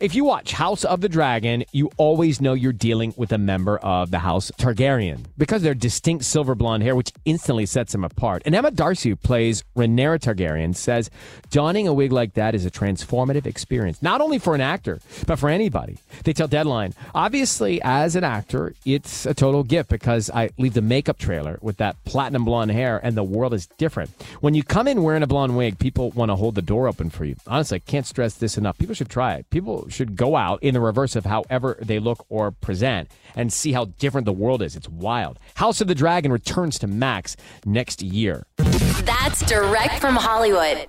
If you watch House of the Dragon, you always know you're dealing with a member of the House Targaryen because their distinct silver blonde hair, which instantly sets them apart. And Emma D'Arcy, who plays Rhaenyra Targaryen, says donning a wig like that is a transformative experience, not only for an actor, but for anybody. They tell Deadline, obviously, as an actor, it's a total gift because I leave the makeup trailer with that platinum blonde hair and the world is different. When you come in wearing a blonde wig, people want to hold the door open for you. Honestly, I can't stress this enough. People should try it. People should go out in the reverse of however they look or present and see how different the world is. It's wild. House of the Dragon returns to Max next year. That's direct from Hollywood.